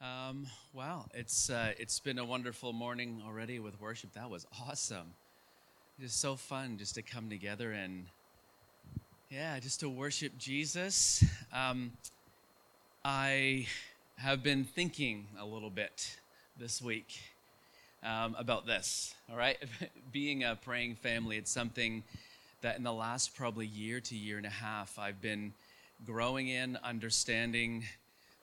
Um, it's uh, it's been a wonderful morning already with worship. That was awesome. It's so fun just to come together and yeah, just to worship Jesus. Um, I have been thinking a little bit this week um, about this. All right, being a praying family, it's something that in the last probably year to year and a half, I've been growing in, understanding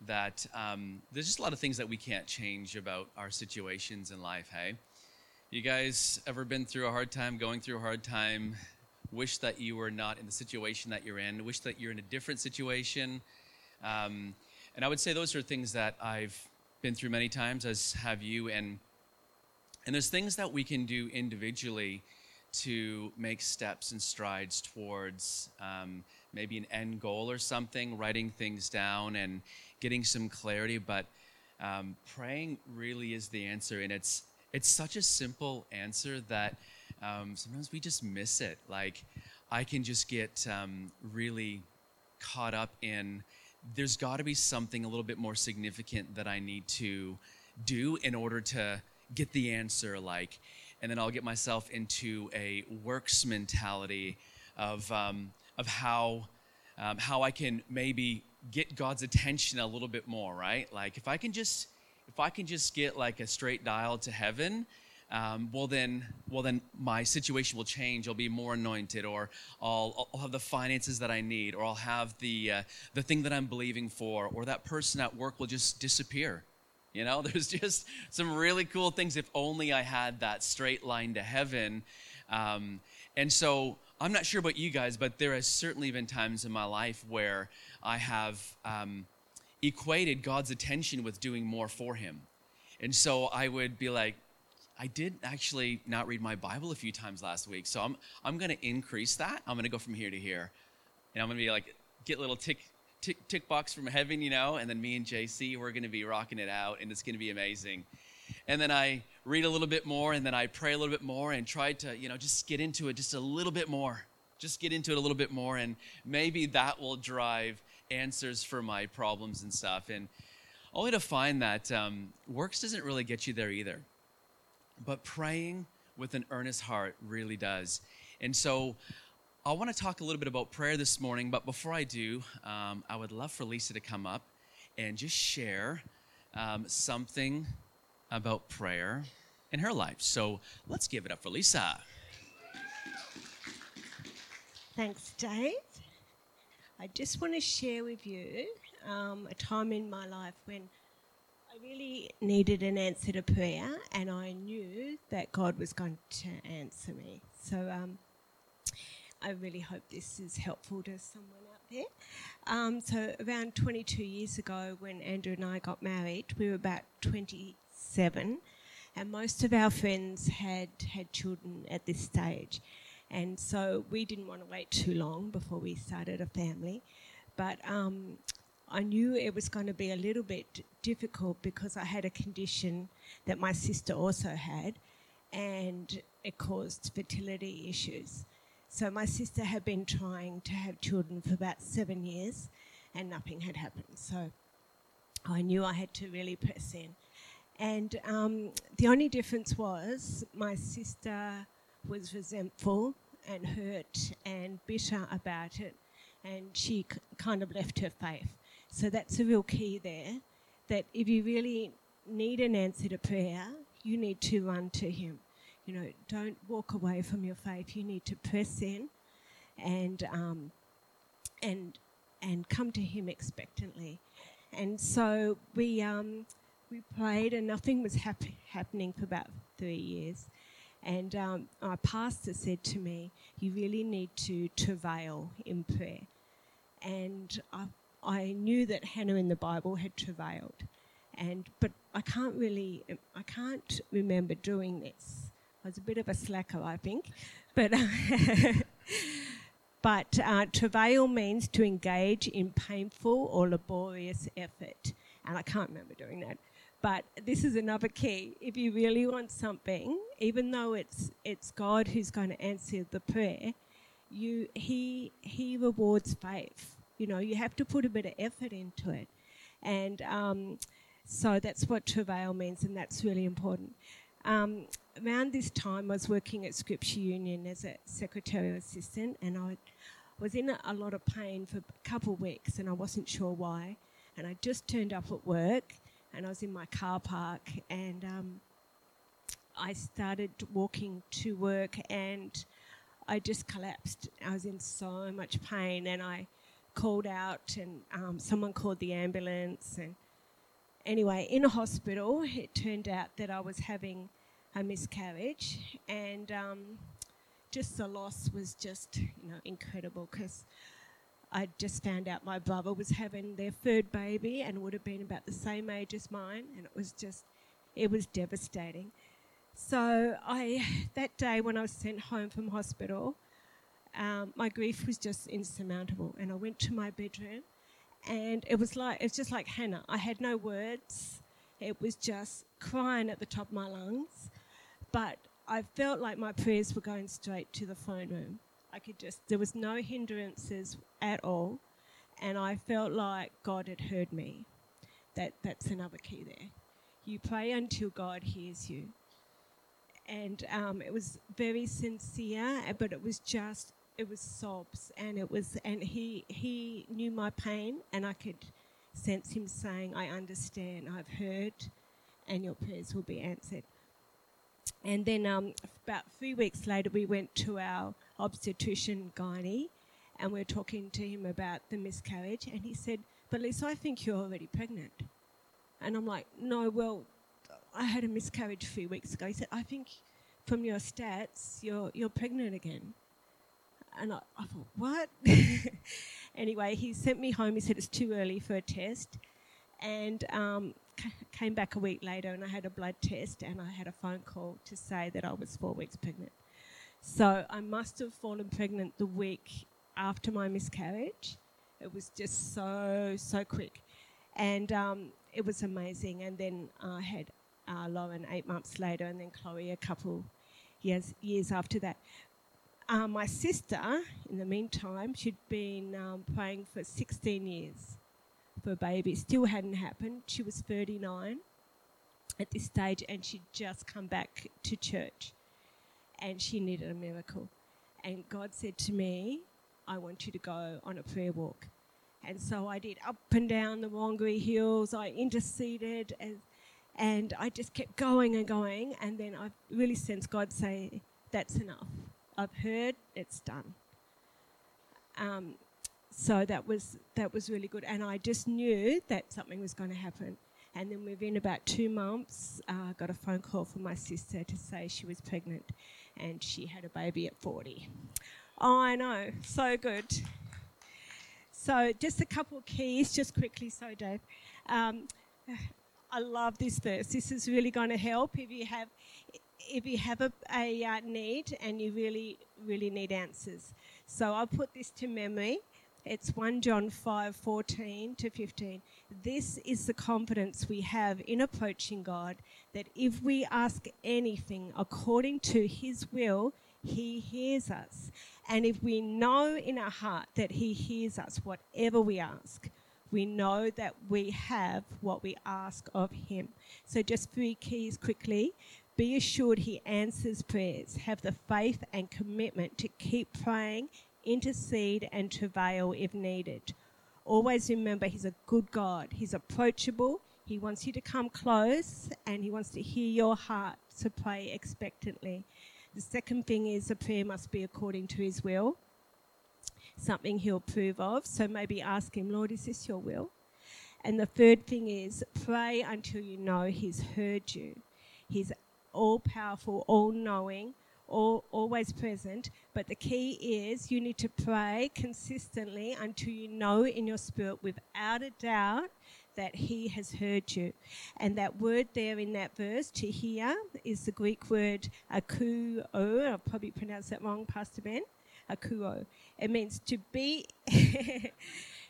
that um, there's just a lot of things that we can't change about our situations in life, hey? You guys ever been through a hard time, going through a hard time, wish that you were not in the situation that you're in, wish that you're in a different situation? Um, and I would say those are things that I've been through many times, as have you. And, and there's things that we can do individually to make steps and strides towards um, maybe an end goal or something, writing things down and getting some clarity. But um, praying really is the answer, and it's it's such a simple answer that um, sometimes we just miss it. Like I can just get um, really caught up in there's got to be something a little bit more significant that I need to do in order to get the answer. Like, and then I'll get myself into a works mentality of um, of how um, how I can maybe get God's attention a little bit more, right? Like if I can just if I can just get like a straight dial to heaven, um, well then well then my situation will change. I'll be more anointed, or I'll, I'll have the finances that I need, or I'll have the uh, the thing that I'm believing for, or that person at work will just disappear. You know, there's just some really cool things. If only I had that straight line to heaven. Um, and so I'm not sure about you guys, but there has certainly been times in my life where I have um, equated God's attention with doing more for Him. And so I would be like, I did actually not read my Bible a few times last week, so I'm, I'm going to increase that. I'm going to go from here to here. And I'm going to be like, get little tick, tick, tick box from heaven, you know, and then me and JC, we're going to be rocking it out, and it's going to be amazing. And then I read a little bit more and then I pray a little bit more and try to, you know, just get into it just a little bit more. Just get into it a little bit more and maybe that will drive answers for my problems and stuff. And only to find that um, works doesn't really get you there either. But praying with an earnest heart really does. And so I want to talk a little bit about prayer this morning, but before I do, um, I would love for Lisa to come up and just share um, something about prayer in her life. So let's give it up for Lisa. Thanks, Dave. I just want to share with you um, a time in my life when I really needed an answer to prayer, and I knew that God was going to answer me. So um, I really hope this is helpful to someone out there. Um, so, around 22 years ago, when Andrew and I got married, we were about 20 seven, and most of our friends had had children at this stage, and so we didn't want to wait too long before we started a family, but. Um, I knew it was going to be a little bit difficult because I had a condition that my sister also had, and it caused fertility issues. So my sister had been trying to have children for about seven years, and nothing had happened. So I knew I had to really press in. And um, the only difference was my sister was resentful and hurt and bitter about it, and she c- kind of left her faith. So that's a real key there that if you really need an answer to prayer, you need to run to Him. You know, don't walk away from your faith. You need to press in and um, and and come to Him expectantly. And so we um, we prayed and nothing was hap- happening for about three years. And um, our pastor said to me, You really need to travail in prayer. And I, I knew that Hannah in the Bible had travailed. And, but I can't really, I can't remember doing this. I was a bit of a slacker, I think. But, but uh, travail means to engage in painful or laborious effort. And I can't remember doing that. But this is another key. If you really want something, even though it's it's God who's going to answer the prayer, you he he rewards faith. You know, you have to put a bit of effort into it, and um, So that's what travail means, and that's really important. Um, around this time, I was working at Scripture Union as a secretarial assistant, and I was in a, lot of pain for a couple of weeks, and I wasn't sure why. And I just turned up at work, and I was in my car park, and um, I started walking to work, and I just collapsed. I was in so much pain, and I called out, and um, someone called the ambulance. And anyway, in a hospital, it turned out that I was having a miscarriage, and um, just the loss was just you know incredible because I just found out my brother was having their third baby and would have been about the same age as mine, and it was just it was devastating. So I that day when I was sent home from hospital, um, my grief was just insurmountable, and I went to my bedroom, and it was like it was just like Hannah. I had no words. It was just crying at the top of my lungs, but I felt like my prayers were going straight to the throne room. I could just, there was no hindrances at all, and I felt like God had heard me. That, that's another key there. You pray until God hears you. And um, it was very sincere, but it was just, it was sobs, and it was, and he he knew my pain, and I could sense him saying, "I understand, I've heard, and your prayers will be answered." And then um, about three weeks later, we went to our obstetrician gynae and we're talking to him about the miscarriage. And he said, But Lisa, I think you're already pregnant. And I'm like, No, well, I had a miscarriage a few weeks ago. He said, I think from your stats, you're, you're pregnant again. And I, I thought, What? anyway, he sent me home. He said, It's too early for a test. And um, came back a week later and I had a blood test and I had a phone call to say that I was four weeks pregnant. So I must have fallen pregnant the week after my miscarriage. It was just so, so quick. And um, it was amazing. And then I had uh, Lauren eight months later and then Chloe a couple years, years after that. Uh, my sister, in the meantime, she'd been um, praying for 16 years for a baby. Still hadn't happened. She was 39 at this stage and she'd just come back to church and she needed a miracle. And God said to me, I want you to go on a prayer walk. And so I did up and down the Wangari Hills. I interceded and, and I just kept going and going. And then I really sensed God say, That's enough. I've heard, it's done. Um, so that was that was really good, and I just knew that something was going to happen. And then within about two months, I uh, got a phone call from my sister to say she was pregnant, and she had a baby at 40. Oh, I know, so good. So just a couple of keys, just quickly. So Dave, um, I love this verse. This is really going to help if you have if you have a, a uh, need and you really really need answers. So I'll put this to memory. It's 1 John 5 14 to 15. This is the confidence we have in approaching God that if we ask anything according to His will, He hears us. And if we know in our heart that He hears us, whatever we ask, we know that we have what we ask of Him. So, just three keys quickly. Be assured He answers prayers. Have the faith and commitment to keep praying intercede, and travail if needed. Always remember, He's a good God. He's approachable. He wants you to come close and He wants to hear your heart, to pray expectantly. The second thing is the prayer must be according to His will, something He'll approve of. So maybe ask Him, Lord, is this your will? And the third thing is pray until you know He's heard you. He's all powerful, all knowing, all, always present. But the key is you need to pray consistently until you know in your spirit without a doubt that he has heard you. And that word there in that verse, to hear, is the Greek word akuo. I'll probably pronounce that wrong, Pastor Ben. Akuo. It means to be.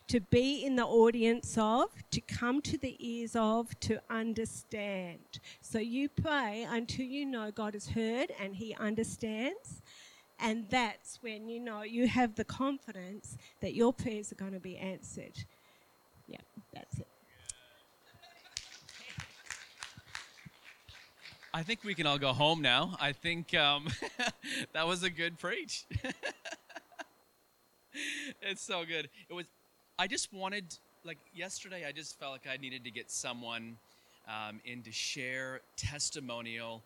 to be in the audience of, to come to the ears of, to understand. So you pray until you know God has heard and He understands. And that's when you know you have the confidence that your prayers are going to be answered. Yeah, that's it. I think we can all go home now. I think um, that was a good preach. it's so good. It was. I just wanted, like yesterday, I just felt like I needed to get someone um, in to share testimonial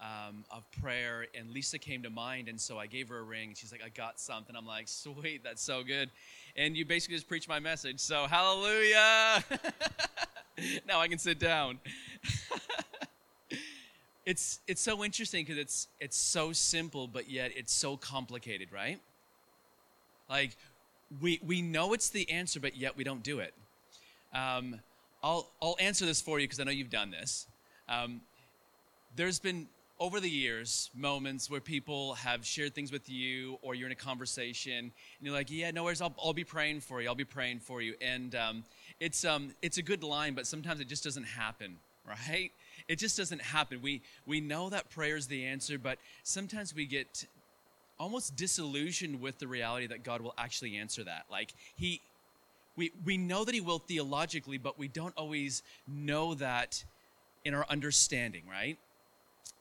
um, of prayer, and Lisa came to mind, and so I gave her a ring. She's like, "I got something." I'm like, "Sweet, that's so good," and you basically just preached my message. So hallelujah! now I can sit down. it's it's so interesting because it's it's so simple, but yet it's so complicated, right? Like we we know it's the answer, but yet we don't do it. Um, I'll I'll answer this for you because I know you've done this. Um, there's been over the years moments where people have shared things with you or you're in a conversation and you're like yeah no worries. I'll, I'll be praying for you. I'll be praying for you. And um, it's, um, it's a good line but sometimes it just doesn't happen right? It just doesn't happen. We, we know that prayer is the answer but sometimes we get almost disillusioned with the reality that god will actually answer that like he we, we know that he will theologically but we don't always know that in our understanding right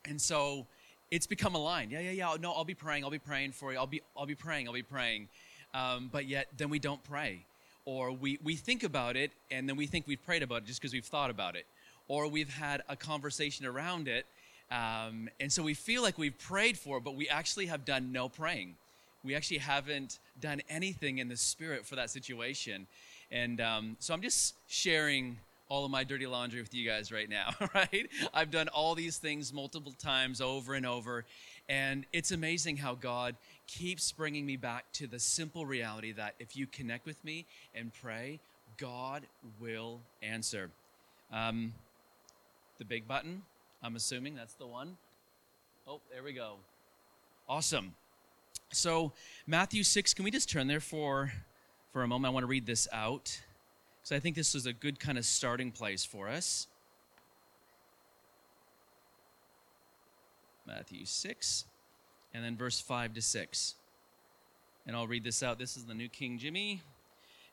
and so it's become a line. Yeah, yeah, yeah. No, I'll be praying. I'll be praying for you. I'll be, I'll be praying. I'll be praying. Um, but yet, then we don't pray, or we we think about it, and then we think we've prayed about it just because we've thought about it, or we've had a conversation around it, um, and so we feel like we've prayed for it, but we actually have done no praying. We actually haven't done anything in the spirit for that situation, and um, so I'm just sharing all of my dirty laundry with you guys right now, right? I've done all these things multiple times over and over. And it's amazing how God keeps bringing me back to the simple reality that if you connect with me and pray, God will answer. Um, the big button, I'm assuming that's the one. Oh, there we go. Awesome. So, Matthew 6, can we just turn there for, for a moment? I want to read this out. So I think this is a good kind of starting place for us. Matthew 6, and then verse 5 to 6. And I'll read this out. This is the New King Jimmy.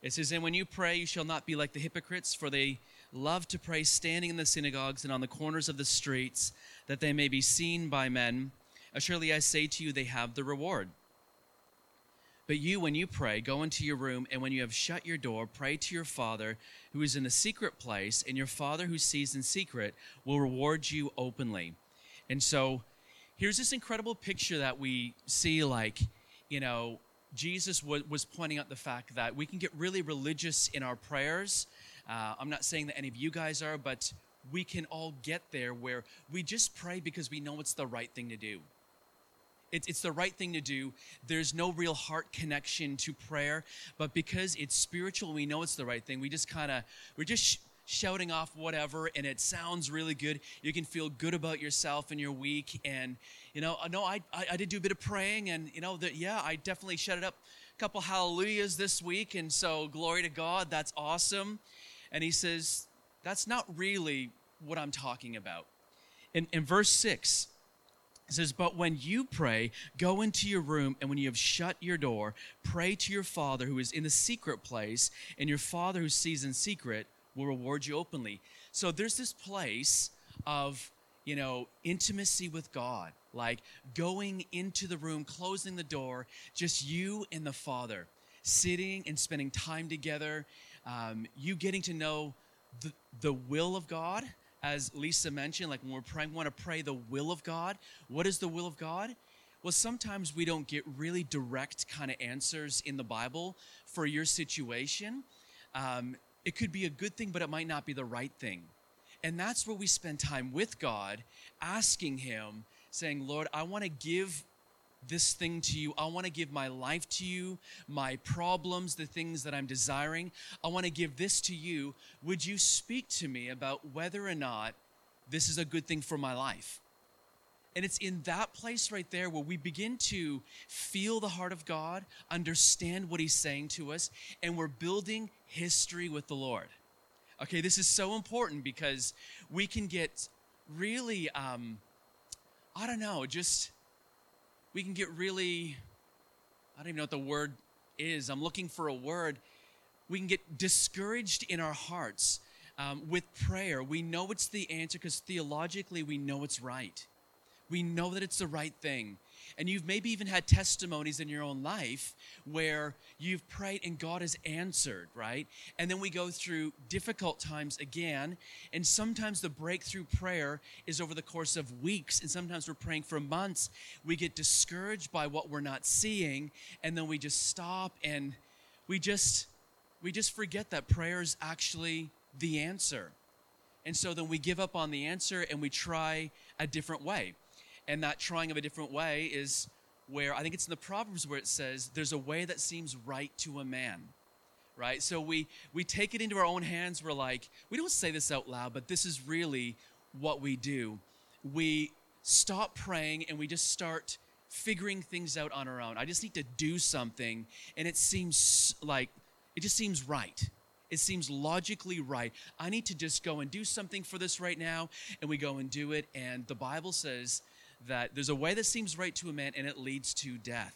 It says, And when you pray, you shall not be like the hypocrites, for they love to pray standing in the synagogues and on the corners of the streets, that they may be seen by men. Surely I say to you, they have the reward. But you, when you pray, go into your room, and when you have shut your door, pray to your Father who is in the secret place, and your Father who sees in secret will reward you openly. And so here's this incredible picture that we see like, you know, Jesus was pointing out the fact that we can get really religious in our prayers. Uh, I'm not saying that any of you guys are, but we can all get there where we just pray because we know it's the right thing to do. It's, it's the right thing to do. There's no real heart connection to prayer, but because it's spiritual, we know it's the right thing. We just kind of, we're just sh- shouting off whatever, and it sounds really good. You can feel good about yourself and your week. And, you know, no, I, I, I did do a bit of praying, and, you know, that, yeah, I definitely shut it up a couple hallelujahs this week. And so, glory to God, that's awesome. And he says, that's not really what I'm talking about. In, in verse 6, it says, But when you pray, go into your room, and when you have shut your door, pray to your Father who is in the secret place, and your Father who sees in secret will reward you openly. So there's this place of, you know, intimacy with God, like going into the room, closing the door, just you and the Father, sitting and spending time together, um, you getting to know the, the will of God as Lisa mentioned, like when we're praying, we want to pray the will of God. What is the will of God? Well, sometimes we don't get really direct kind of answers in the Bible for your situation. Um, it could be a good thing, but it might not be the right thing. And that's where we spend time with God, asking Him, saying, Lord, I want to give this thing to you. I want to give my life to you, my problems, the things that I'm desiring. I want to give this to you. Would you speak to me about whether or not this is a good thing for my life? And it's in that place right there where we begin to feel the heart of God, understand what He's saying to us, and we're building history with the Lord. Okay, this is so important because we can get really, um, I don't know, just we can get really, I don't even know what the word is. I'm looking for a word. We can get discouraged in our hearts um, with prayer, we know it's the answer because theologically we know it's right. We know that it's the right thing. And you've maybe even had testimonies in your own life where you've prayed and God has answered, right? And then we go through difficult times again. And sometimes the breakthrough prayer is over the course of weeks. And sometimes we're praying for months. We get discouraged by what we're not seeing. And then we just stop and we just we just forget that prayer is actually the answer. And so then we give up on the answer and we try a different way. And that trying of a different way is where I think it's in the Proverbs where it says, There's a way that seems right to a man. Right? So we we take it into our own hands. We're like, we don't say this out loud, but this is really what we do. We stop praying and we just start figuring things out on our own. I just need to do something, and it seems like it just seems right. It seems logically right. I need to just go and do something for this right now, and we go and do it. And the Bible says that there's a way that seems right to a man and it leads to death,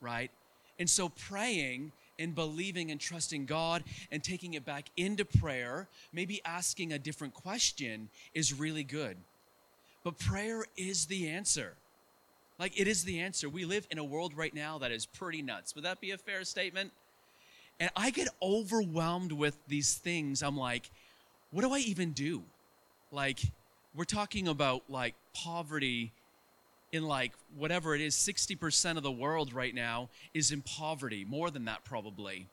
right? And so praying and believing and trusting God and taking it back into prayer, maybe asking a different question, is really good. But prayer is the answer. Like, it is the answer. We live in a world right now that is pretty nuts. Would that be a fair statement? And I get overwhelmed with these things. I'm like, what do I even do? Like, we're talking about like poverty in like whatever it is 60% of the world right now is in poverty more than that probably.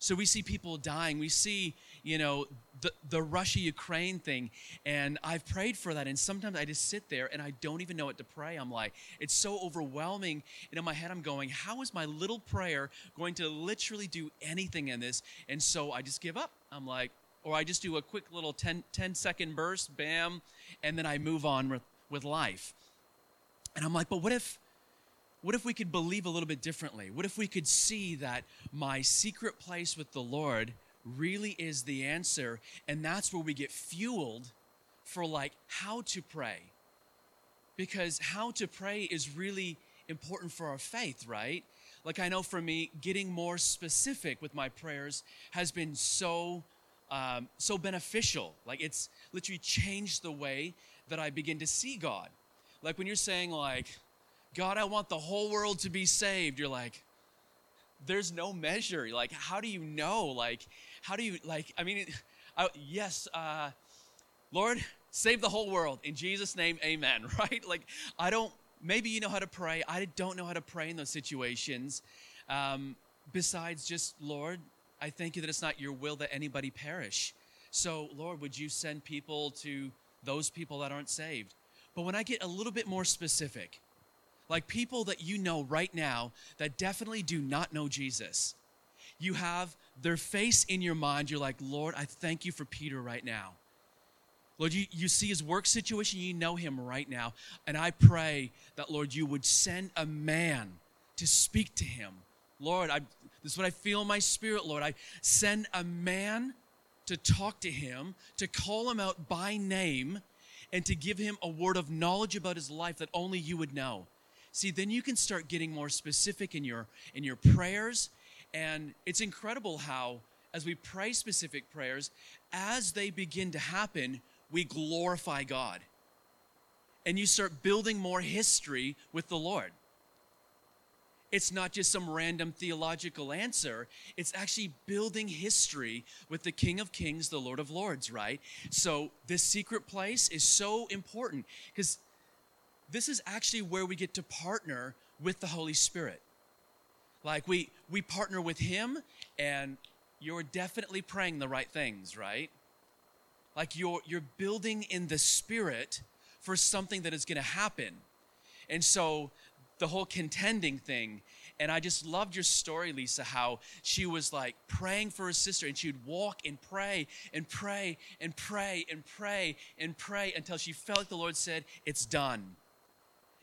So we see people dying. We see you know the, the russia ukraine thing and i've prayed for that and sometimes i just sit there and i don't even know what to pray. I'm like it's so overwhelming and in my head i'm going how is my little prayer going to literally do anything in this? And so i just give up. I'm like or i just do a quick little 10, 10 second burst bam and then i move on with, with life and I'm like, but what if what if we could believe a little bit differently? What if we could see that my secret place with the Lord really is the answer and that's where we get fueled for like how to pray. Because how to pray is really important for our faith, right? Like I know for me, getting more specific with my prayers has been so um, so beneficial. Like it's literally changed the way that I begin to see God. Like when you're saying, like, God, I want the whole world to be saved, you're like, there's no measure. Like, how do you know? Like, how do you, like, I mean, I, yes, uh, Lord, save the whole world. In Jesus' name, amen, right? Like, I don't, maybe you know how to pray. I don't know how to pray in those situations. Um, besides just, Lord, I thank you that it's not your will that anybody perish. So, Lord, would you send people to those people that aren't saved? But when I get a little bit more specific, like people that you know right now that definitely do not know Jesus, you have their face in your mind. You're like, Lord, I thank you for Peter right now. Lord, you, you see his work situation, you know him right now. And I pray that, Lord, you would send a man to speak to him. Lord, I, this is what I feel in my spirit, Lord. I send a man to talk to him, to call him out by name, and to give him a word of knowledge about his life that only you would know. See, then you can start getting more specific in your in your prayers and it's incredible how as we pray specific prayers as they begin to happen, we glorify God. And you start building more history with the Lord. It's not just some random theological answer. It's actually building history with the King of Kings, the Lord of Lords, right? So, this secret place is so important because this is actually where we get to partner with the Holy Spirit. Like we we partner with him and you're definitely praying the right things, right? Like you're you're building in the spirit for something that is going to happen. And so the whole contending thing. And I just loved your story, Lisa, how she was like praying for her sister and she would walk and pray and pray and pray and pray and pray until she felt like the Lord said, It's done.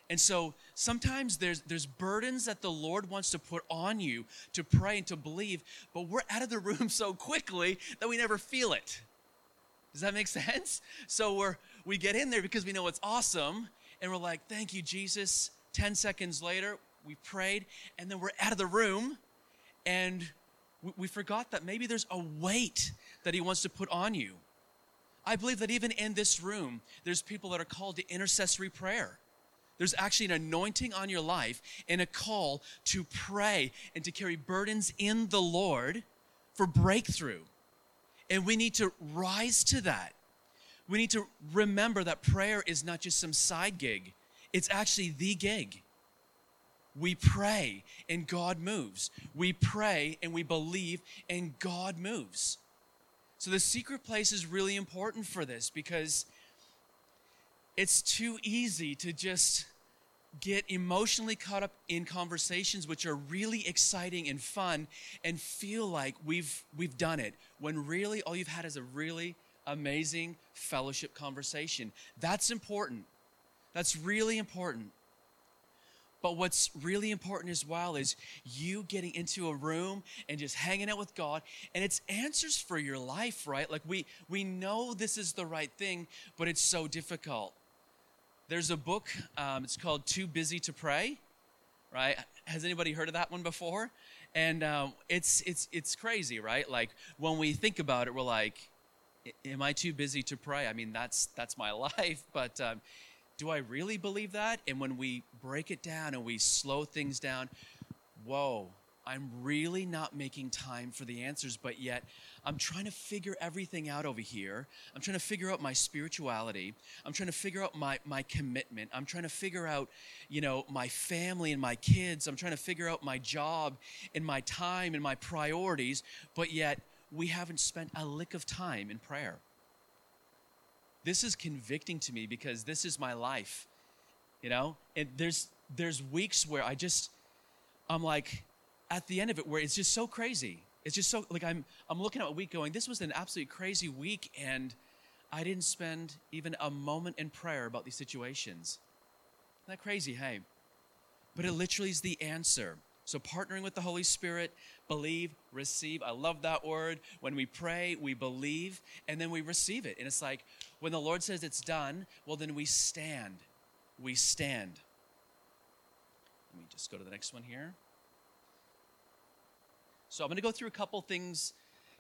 And so sometimes there's, there's burdens that the Lord wants to put on you to pray and to believe, but we're out of the room so quickly that we never feel it. Does that make sense? So we're, we get in there because we know it's awesome, and we're like, Thank you, Jesus. 10 seconds later, we prayed, and then we're out of the room, and we, we forgot that maybe there's a weight that He wants to put on you. I believe that even in this room, there's people that are called to intercessory prayer. There's actually an anointing on your life and a call to pray and to carry burdens in the Lord for breakthrough. And we need to rise to that. We need to remember that prayer is not just some side gig, it's actually the gig. We pray and God moves. We pray and we believe and God moves. So the secret place is really important for this because it's too easy to just get emotionally caught up in conversations which are really exciting and fun and feel like we've we've done it when really all you've had is a really amazing fellowship conversation. That's important. That's really important. But what's really important as well is you getting into a room and just hanging out with God, and it's answers for your life, right? Like we we know this is the right thing, but it's so difficult. There's a book. Um, it's called Too Busy to Pray. Right? Has anybody heard of that one before? And um, it's it's it's crazy, right? Like when we think about it, we're like, "Am I too busy to pray?" I mean, that's that's my life, but. Um, do I really believe that? And when we break it down and we slow things down, whoa, I'm really not making time for the answers, but yet I'm trying to figure everything out over here. I'm trying to figure out my spirituality. I'm trying to figure out my, my commitment. I'm trying to figure out, you know, my family and my kids. I'm trying to figure out my job and my time and my priorities, but yet we haven't spent a lick of time in prayer this is convicting to me because this is my life you know? And there's there's weeks where i just i'm like at the end of it where it's just so crazy. It's just so like i'm i'm looking at a week going this was an absolutely crazy week and i didn't spend even a moment in prayer about these situations. Isn't that crazy hey? But it literally is the answer so, partnering with the Holy Spirit, believe, receive. I love that word. When we pray, we believe, and then we receive it. And it's like when the Lord says it's done, well, then we stand. We stand. Let me just go to the next one here. So, I'm going to go through a couple things,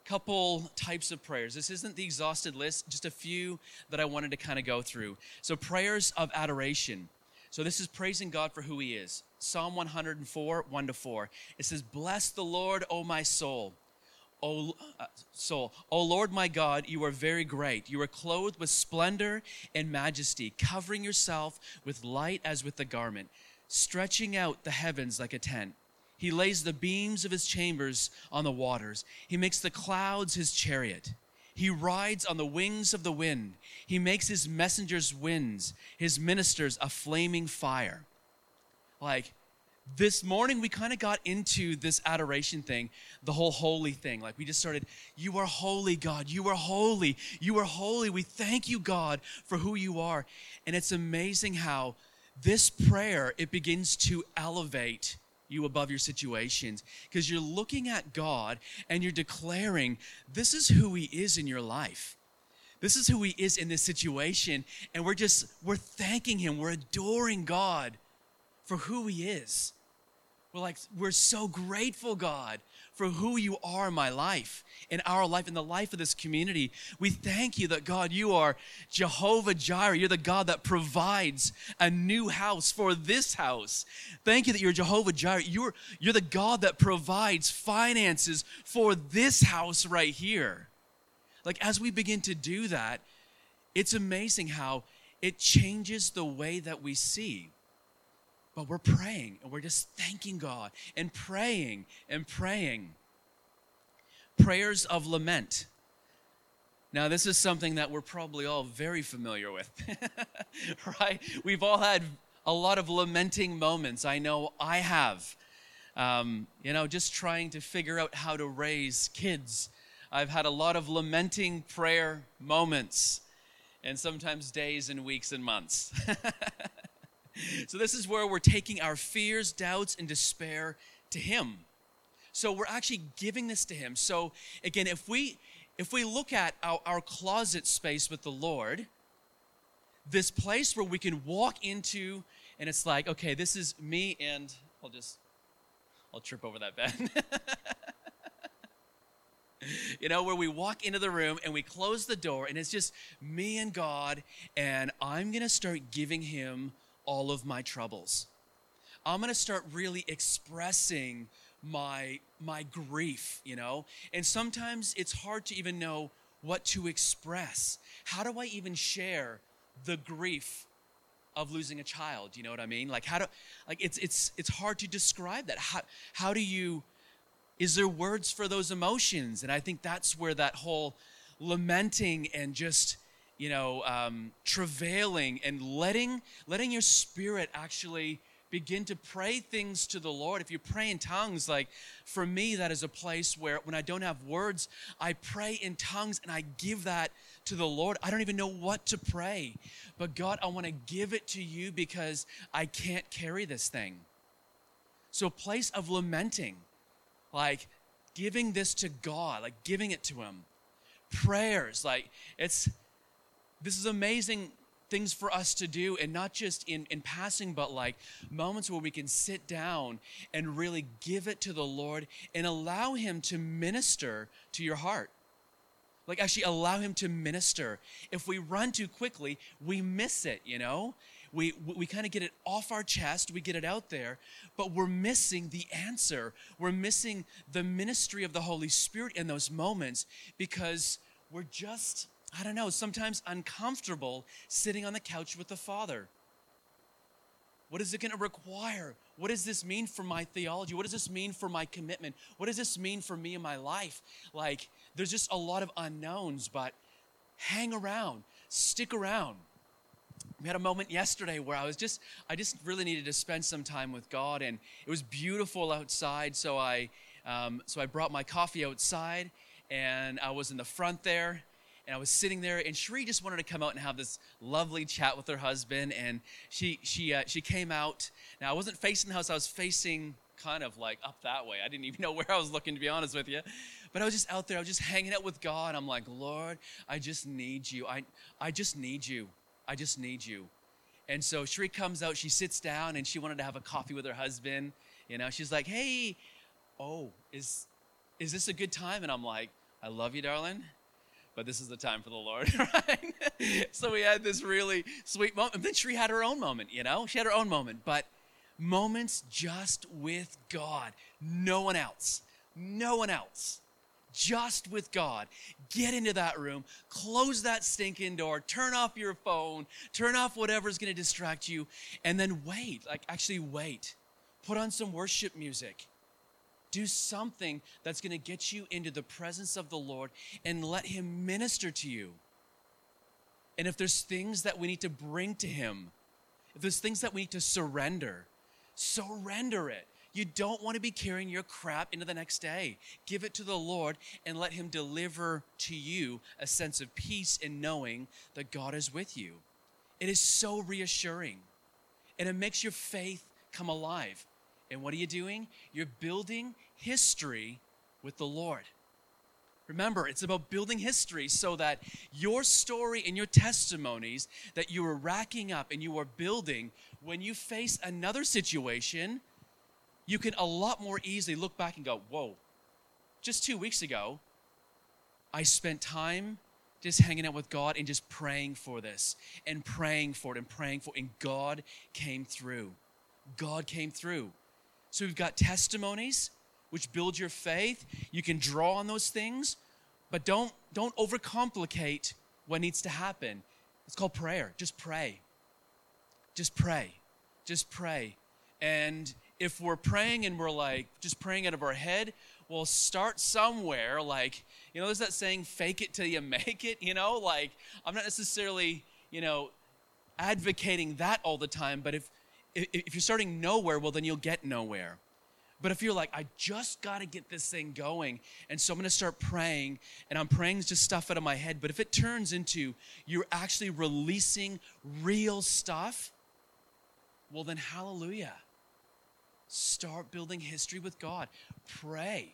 couple types of prayers. This isn't the exhausted list, just a few that I wanted to kind of go through. So, prayers of adoration. So this is praising God for who He is. Psalm 104, 1 to 4. It says, Bless the Lord, O my soul. O uh, soul, O Lord my God, you are very great. You are clothed with splendor and majesty, covering yourself with light as with a garment, stretching out the heavens like a tent. He lays the beams of his chambers on the waters. He makes the clouds his chariot. He rides on the wings of the wind. He makes his messengers winds, his ministers a flaming fire. Like, this morning we kind of got into this adoration thing, the whole holy thing. Like we just started, you are holy, God. You are holy. You are holy. We thank you, God, for who you are. And it's amazing how this prayer it begins to elevate you above your situations because you're looking at God and you're declaring, This is who He is in your life. This is who He is in this situation. And we're just, we're thanking Him. We're adoring God for who He is. We're like, we're so grateful, God, for who you are in my life, in our life, in the life of this community. We thank you that, God, you are Jehovah Jireh. You're the God that provides a new house for this house. Thank you that you're Jehovah Jireh. You're, you're the God that provides finances for this house right here. Like, as we begin to do that, it's amazing how it changes the way that we see but we're praying and we're just thanking God and praying and praying. Prayers of lament. Now, this is something that we're probably all very familiar with, right? We've all had a lot of lamenting moments. I know I have. Um, you know, just trying to figure out how to raise kids. I've had a lot of lamenting prayer moments, and sometimes days and weeks and months. so this is where we're taking our fears, doubts, and despair to Him. So we're actually giving this to Him. So again, if we if we look at our, our closet space with the Lord, this place where we can walk into and it's like, okay, this is me and I'll just I'll trip over that bed. you know, where we walk into the room and we close the door and it's just me and God, and I'm going to start giving Him all of my troubles. I'm going to start really expressing my my grief, you know? And sometimes it's hard to even know what to express. How do I even share the grief of losing a child? You know what I mean? Like how do like it's it's it's hard to describe that. How how do you is there words for those emotions? And I think that's where that whole lamenting and just you know um, travailing and letting letting your spirit actually begin to pray things to the Lord. If you pray in tongues, like for me, that is a place where when I don't have words, I pray in tongues and I give that to the Lord. I don't even know what to pray. But God, I want to give it to you because I can't carry this thing. So, a place of lamenting, like giving this to God, like giving it to Him. Prayers, like it's, this is amazing things for us to do and not just in, in passing but like moments where we can sit down and really give it to the lord and allow him to minister to your heart. Like actually allow him to minister. If we run too quickly we miss it you know? We, we kind of get it off our chest, we get it out there, but we're missing the answer. We're missing the ministry of the Holy Spirit in those moments because we're just I don't know, sometimes uncomfortable sitting on the couch with the Father. What is it going to require? What does this mean for my theology? What does this mean for my commitment? What does this mean for me in my life? Like, there's just a lot of unknowns, but hang around, stick around. We had a moment yesterday where I was just, I just really needed to spend some time with God, and it was beautiful outside. So I, um, so I brought my coffee outside, and I was in the front there, and I was sitting there, and Cherie just wanted to come out and have this lovely chat with her husband, and she she uh, she came out. Now I wasn't facing the house; I was facing kind of like up that way. I didn't even know where I was looking, to be honest with you. But I was just out there. I was just hanging out with God. I'm like, Lord, I just need you. I I just need you. I just need you. And so Cherie comes out. She sits down, and she wanted to have a coffee with her husband. You know, she's like, Hey, oh, is is this a good time? And I'm like, I love you, darling but this is the time for the Lord, right? so we had this really sweet moment. And then she had her own moment, you know? She had her own moment, but moments just with God, no one else, no one else. Just with God. Get into that room, close that stinking door, turn off your phone, turn off whatever's gonna distract you, and then wait. Like, actually, wait. Put on some worship music do something that's going to get you into the presence of the Lord and let Him minister to you. And if there's things that we need to bring to Him, if there's things that we need to surrender, surrender it. You don't want to be carrying your crap into the next day. Give it to the Lord and let Him deliver to you a sense of peace in knowing that God is with you. It is so reassuring and it makes your faith come alive. And what are you doing? You're building history with the Lord. Remember, it's about building history so that your story and your testimonies that you are racking up and you are building, when you face another situation, you can a lot more easily look back and go, Whoa, just two weeks ago, I spent time just hanging out with God and just praying for this and praying for it and praying for it. And God came through. God came through. So we've got testimonies which build your faith. You can draw on those things, but don't don't overcomplicate what needs to happen. It's called prayer. Just pray. Just pray. Just pray. And if we're praying and we're like just praying out of our head, well, start somewhere. Like, you know, there's that saying, fake it till you make it, you know? Like, I'm not necessarily, you know, advocating that all the time, but if if you're starting nowhere, well, then you'll get nowhere. But if you're like, I just got to get this thing going, and so I'm going to start praying, and I'm praying just stuff out of my head, but if it turns into you're actually releasing real stuff, well, then hallelujah. Start building history with God. Pray,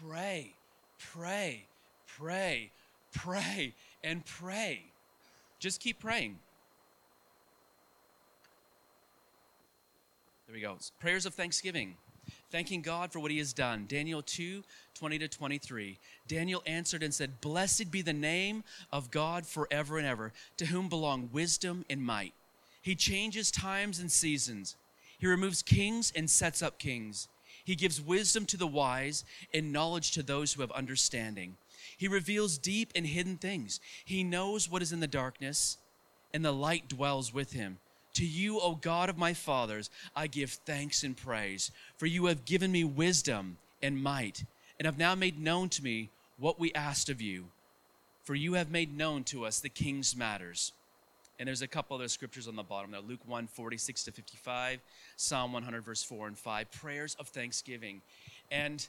pray, pray, pray, pray, and pray. Just keep praying. There we go. Prayers of thanksgiving. Thanking God for what he has done. Daniel 2 20 to 23. Daniel answered and said, Blessed be the name of God forever and ever, to whom belong wisdom and might. He changes times and seasons. He removes kings and sets up kings. He gives wisdom to the wise and knowledge to those who have understanding. He reveals deep and hidden things. He knows what is in the darkness, and the light dwells with him. To you, O God of my fathers, I give thanks and praise, for you have given me wisdom and might, and have now made known to me what we asked of you. For you have made known to us the king's matters. And there's a couple other scriptures on the bottom there Luke 1 46 to 55, Psalm 100, verse 4 and 5, prayers of thanksgiving. And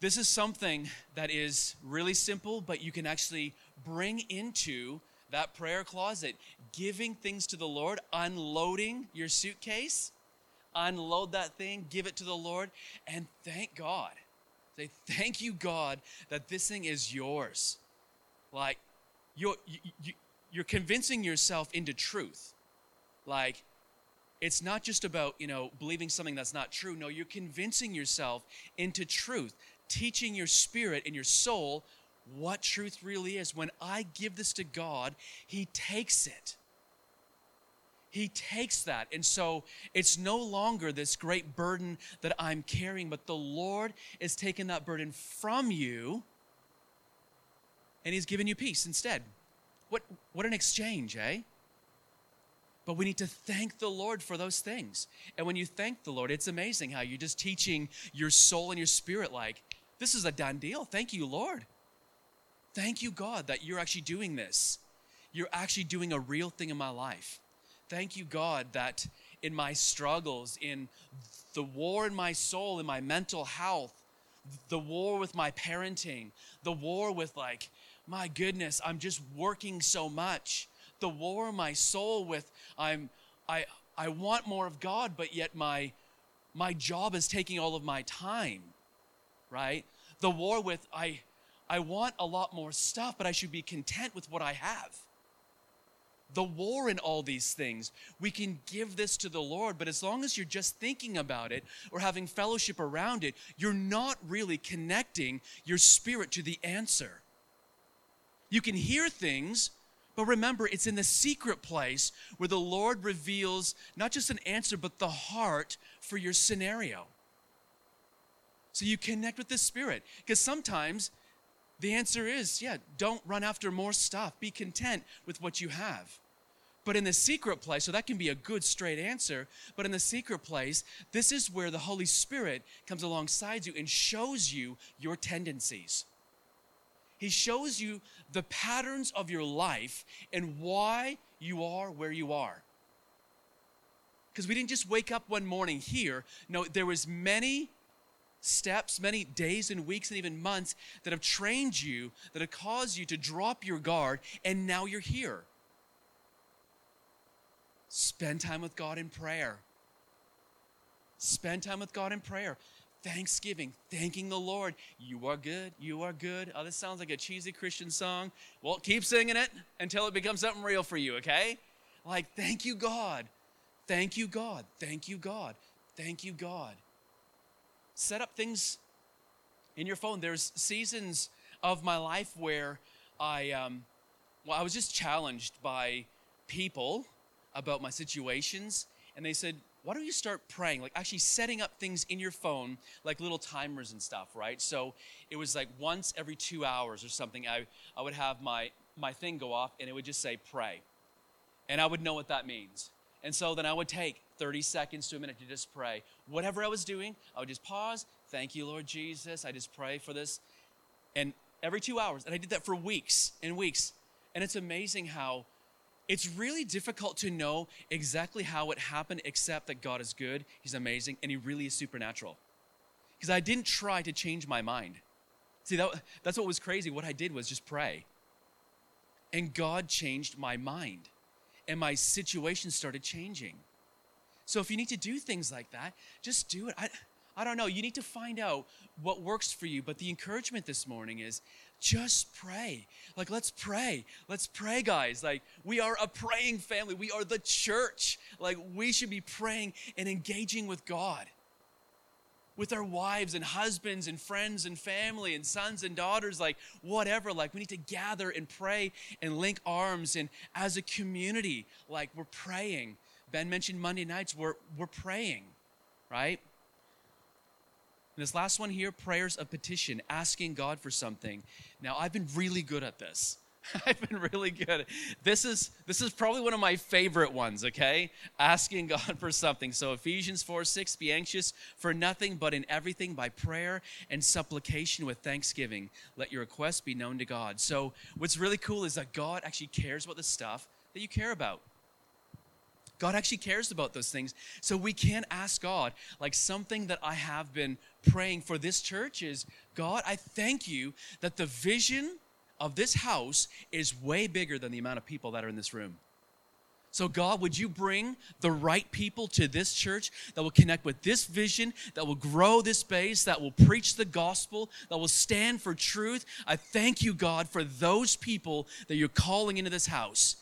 this is something that is really simple, but you can actually bring into that prayer closet, giving things to the Lord, unloading your suitcase, unload that thing, give it to the Lord, and thank God. Say, thank you, God, that this thing is yours. Like, you're, you, you're convincing yourself into truth. Like, it's not just about, you know, believing something that's not true. No, you're convincing yourself into truth, teaching your spirit and your soul what truth really is. When I give this to God, He takes it. He takes that. And so it's no longer this great burden that I'm carrying, but the Lord is taking that burden from you and He's given you peace instead. What, what an exchange, eh? But we need to thank the Lord for those things. And when you thank the Lord, it's amazing how you're just teaching your soul and your spirit, like, this is a done deal. Thank you, Lord. Thank you, God, that you're actually doing this. You're actually doing a real thing in my life. Thank you, God, that in my struggles, in the war in my soul, in my mental health, the war with my parenting, the war with like my goodness, I'm just working so much. The war in my soul with I'm I I want more of God, but yet my my job is taking all of my time. Right? The war with I I want a lot more stuff, but I should be content with what I have. The war in all these things. We can give this to the Lord, but as long as you're just thinking about it or having fellowship around it, you're not really connecting your spirit to the answer. You can hear things, but remember, it's in the secret place where the Lord reveals not just an answer, but the heart for your scenario. So you connect with the Spirit. Because sometimes the answer is yeah, don't run after more stuff. Be content with what you have. But in the secret place, so that can be a good straight answer, but in the secret place, this is where the Holy Spirit comes alongside you and shows you your tendencies. He shows you the patterns of your life and why you are where you are. Because we didn't just wake up one morning here. No, there was many steps, many days and weeks and even months that have trained you, that have caused you to drop your guard, and now you're here. Spend time with God in prayer. Spend time with God in prayer thanksgiving, thanking the Lord. You are good. You are good. Oh, this sounds like a cheesy Christian song. Well, keep singing it until it becomes something real for you, okay? Like, thank you, God. Thank you, God. Thank you, God. Thank you, God. Set up things in your phone. There's seasons of my life where I, um, well, I was just challenged by people about my situations, and they said, why don't you start praying? Like actually setting up things in your phone, like little timers and stuff, right? So it was like once every two hours or something, I, I would have my, my thing go off and it would just say pray. And I would know what that means. And so then I would take 30 seconds to a minute to just pray. Whatever I was doing, I would just pause. Thank you, Lord Jesus. I just pray for this. And every two hours. And I did that for weeks and weeks. And it's amazing how it's really difficult to know exactly how it happened, except that God is good, He's amazing, and He really is supernatural. Because I didn't try to change my mind. See, that, that's what was crazy. What I did was just pray. And God changed my mind, and my situation started changing. So if you need to do things like that, just do it. I, I don't know. You need to find out what works for you. But the encouragement this morning is just pray. Like, let's pray. Let's pray, guys. Like, we are a praying family. We are the church. Like, we should be praying and engaging with God. with our wives and husbands and friends and family and sons and daughters, like whatever. Like we need to gather and pray and link arms. And as a community, like we're praying. Ben mentioned Monday nights, we're, we're praying, right? And this last one here prayers of petition, asking God for something. Now, I've been really good at this. I've been really good. This is this is probably one of my favorite ones, okay? Asking God for something. So Ephesians 4 6, be anxious for nothing but in everything by prayer and supplication with thanksgiving. Let your requests be known to God. So what's really cool is that God actually cares about the stuff that you care about. God actually cares about those things. So we can ask God, like something that I have been praying for this church is God, I thank you that the vision of this house is way bigger than the amount of people that are in this room. So, God, would you bring the right people to this church that will connect with this vision, that will grow this base, that will preach the gospel, that will stand for truth? I thank you, God, for those people that you're calling into this house.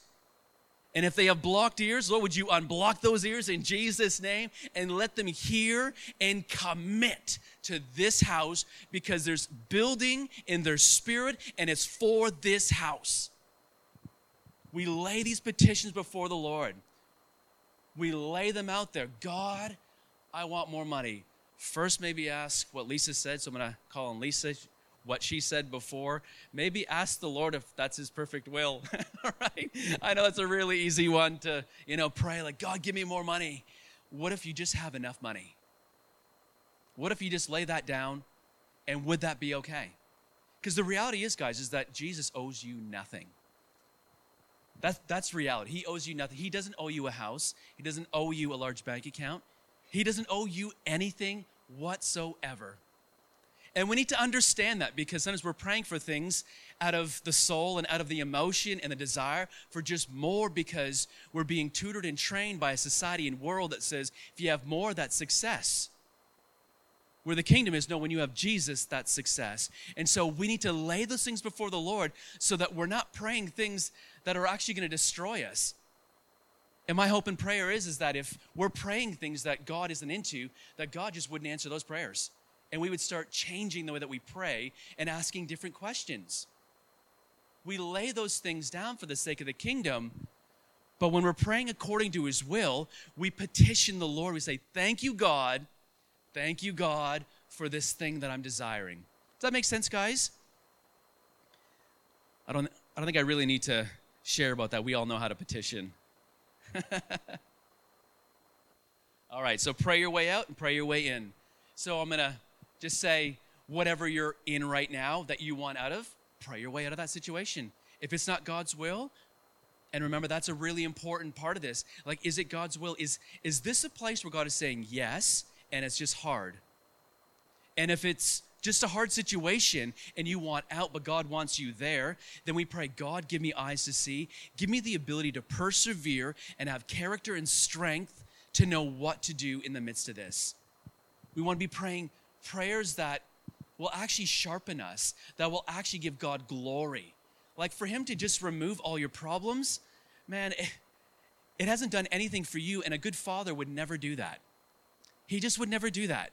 And if they have blocked ears, Lord, would you unblock those ears in Jesus' name and let them hear and commit to this house because there's building in their spirit and it's for this house. We lay these petitions before the Lord. We lay them out there. God, I want more money. First, maybe ask what Lisa said. So I'm going to call on Lisa what she said before, maybe ask the Lord if that's his perfect will. right? I know it's a really easy one to, you know, pray like, God, give me more money. What if you just have enough money? What if you just lay that down and would that be okay? Because the reality is, guys, is that Jesus owes you nothing. That's, that's reality. He owes you nothing. He doesn't owe you a house. He doesn't owe you a large bank account. He doesn't owe you anything whatsoever. And we need to understand that because sometimes we're praying for things out of the soul and out of the emotion and the desire for just more because we're being tutored and trained by a society and world that says if you have more, that's success. Where the kingdom is, no, when you have Jesus, that's success. And so we need to lay those things before the Lord so that we're not praying things that are actually going to destroy us. And my hope and prayer is, is that if we're praying things that God isn't into, that God just wouldn't answer those prayers and we would start changing the way that we pray and asking different questions. We lay those things down for the sake of the kingdom, but when we're praying according to his will, we petition the Lord. We say, Thank you, God. Thank you, God, for this thing that I'm desiring. Does that make sense, guys? I don't, I don't think I really need to share about that. We all know how to petition. all right, so pray your way out and pray your way in. So I'm going to just say, whatever you're in right now that you want out of, pray your way out of that situation. If it's not God's will, and remember that's a really important part of this. Like, is it God's will? Is is this a place where God is saying yes, and it's just hard? And if it's just a hard situation and you want out, but God wants you there, then we pray, God, give me eyes to see. Give me the ability to persevere and have character and strength to know what to do in the midst of this. We want to be praying, prayers that will actually sharpen us, that will actually give God glory. Like for Him to just remove all your problems, man, it, it hasn't done anything for you, and a good father would never do that. He just would never do that.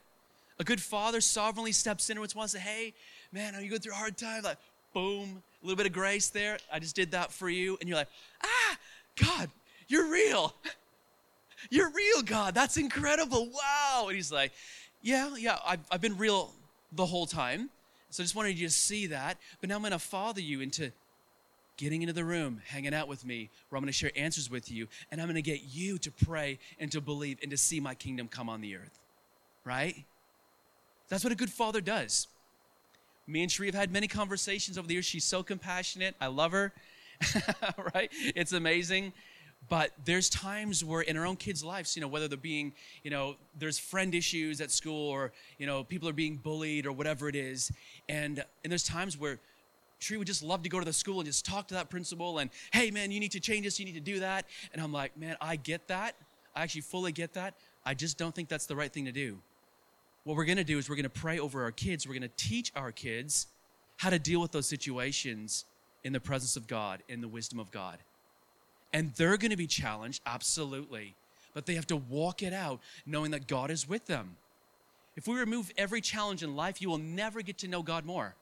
A good father sovereignly steps in and wants to say, hey, man, are you going through a hard time? Like, boom, a little bit of grace there. I just did that for you. And you're like, ah, God, you're real. You're real, God. That's incredible. Wow. And he's like, yeah, yeah, I've, I've been real the whole time. So I just wanted you to see that. But now I'm going to father you into getting into the room, hanging out with me, where I'm going to share answers with you, and I'm going to get you to pray and to believe and to see my kingdom come on the earth. Right? That's what a good father does. Me and Sheree have had many conversations over the years. She's so compassionate. I love her. right? It's amazing. But there's times where in our own kids' lives, you know, whether they're being, you know, there's friend issues at school or, you know, people are being bullied or whatever it is. And and there's times where Tree would just love to go to the school and just talk to that principal and, hey man, you need to change this, you need to do that. And I'm like, man, I get that. I actually fully get that. I just don't think that's the right thing to do. What we're gonna do is we're gonna pray over our kids. We're gonna teach our kids how to deal with those situations in the presence of God, in the wisdom of God. And they're going to be challenged, absolutely. But they have to walk it out knowing that God is with them. If we remove every challenge in life, you will never get to know God more.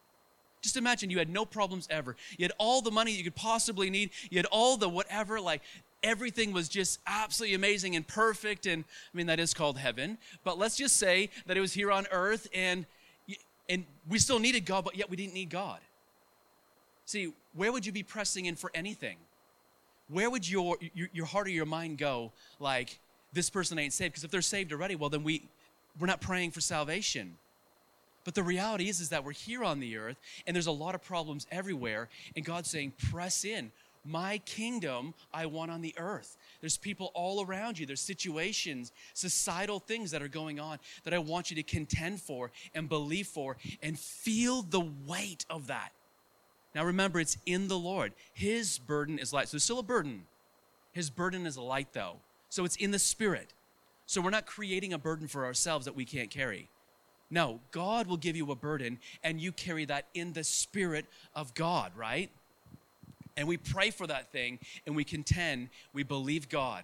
Just imagine you had no problems ever. You had all the money you could possibly need. You had all the whatever, like everything was just absolutely amazing and perfect. And I mean, that is called heaven. But let's just say that it was here on earth and, and we still needed God, but yet we didn't need God. See, where would you be pressing in for anything? Where would your, your, your heart or your mind go like, this person ain't saved? Because if they're saved already, well, then we, we're not praying for salvation. But the reality is, is that we're here on the earth and there's a lot of problems everywhere. And God's saying, press in. My kingdom I want on the earth. There's people all around you. There's situations, societal things that are going on that I want you to contend for and believe for and feel the weight of that. Now remember, it's in the Lord. His burden is light. So there's still a burden. His burden is light, though. So it's in the Spirit. So we're not creating a burden for ourselves that we can't carry. No, God will give you a burden, and you carry that in the Spirit of God, right? And we pray for that thing, and we contend, we believe God.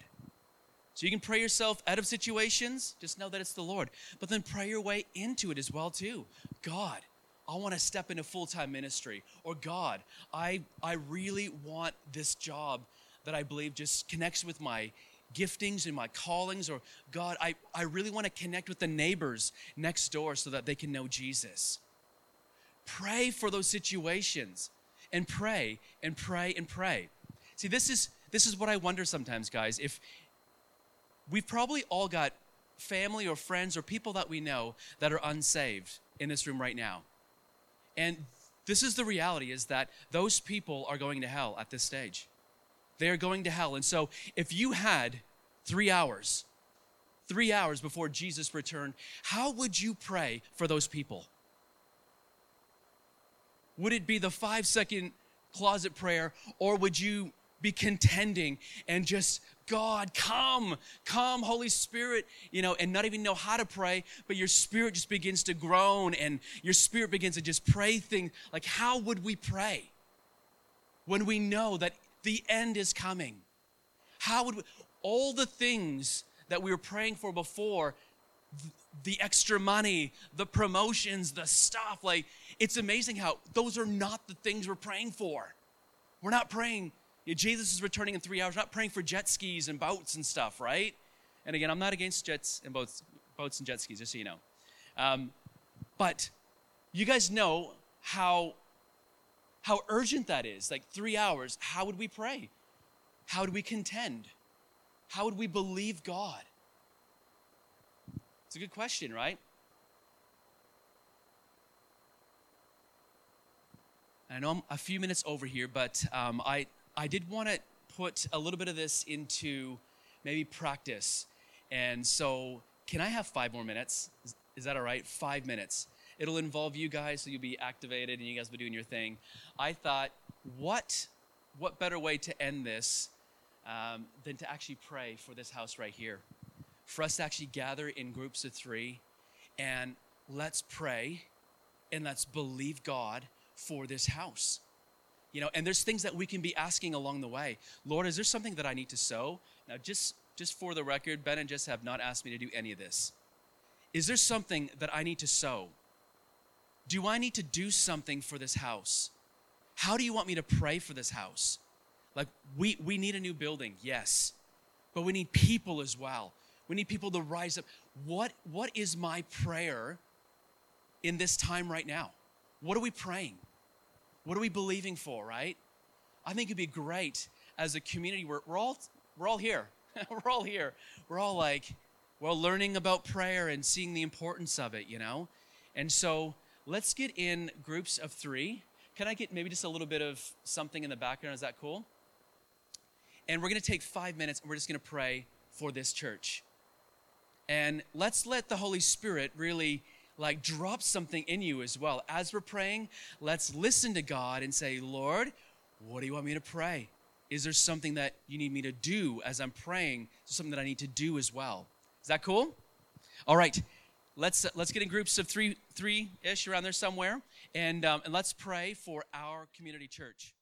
So you can pray yourself out of situations, just know that it's the Lord. But then pray your way into it as well, too. God, I want to step into full-time ministry. Or God, I I really want this job that I believe just connects with my giftings and my callings. Or God, I, I really want to connect with the neighbors next door so that they can know Jesus. Pray for those situations and pray and pray and pray. See, this is this is what I wonder sometimes, guys. If we've probably all got family or friends or people that we know that are unsaved in this room right now. And this is the reality is that those people are going to hell at this stage. They are going to hell. And so if you had three hours, three hours before Jesus returned, how would you pray for those people? Would it be the five second closet prayer, or would you be contending and just God, come, come, Holy Spirit, you know, and not even know how to pray, but your spirit just begins to groan and your spirit begins to just pray things. Like, how would we pray when we know that the end is coming? How would we, all the things that we were praying for before, the extra money, the promotions, the stuff, like, it's amazing how those are not the things we're praying for. We're not praying Jesus is returning in three hours. We're not praying for jet skis and boats and stuff, right? And again, I'm not against jets and boats, boats and jet skis, just so you know. Um, but you guys know how how urgent that is. Like three hours. How would we pray? How would we contend? How would we believe God? It's a good question, right? I know I'm a few minutes over here, but um, I I did want to put a little bit of this into maybe practice. And so, can I have five more minutes? Is, is that all right? Five minutes. It'll involve you guys, so you'll be activated and you guys will be doing your thing. I thought, what, what better way to end this um, than to actually pray for this house right here? For us to actually gather in groups of three and let's pray and let's believe God for this house. You know, and there's things that we can be asking along the way. Lord, is there something that I need to sow? Now, just just for the record, Ben and Jess have not asked me to do any of this. Is there something that I need to sow? Do I need to do something for this house? How do you want me to pray for this house? Like we we need a new building, yes. But we need people as well. We need people to rise up. What what is my prayer in this time right now? What are we praying? What are we believing for, right? I think it'd be great as a community. We're, we're all we're all here. we're all here. We're all like we're learning about prayer and seeing the importance of it, you know. And so let's get in groups of three. Can I get maybe just a little bit of something in the background? Is that cool? And we're going to take five minutes and we're just going to pray for this church. And let's let the Holy Spirit really like drop something in you as well. As we're praying, let's listen to God and say, Lord, what do you want me to pray? Is there something that you need me to do as I'm praying? Something that I need to do as well. Is that cool? All right. Let's, uh, let's get in groups of three, three ish around there somewhere, and, um, and let's pray for our community church.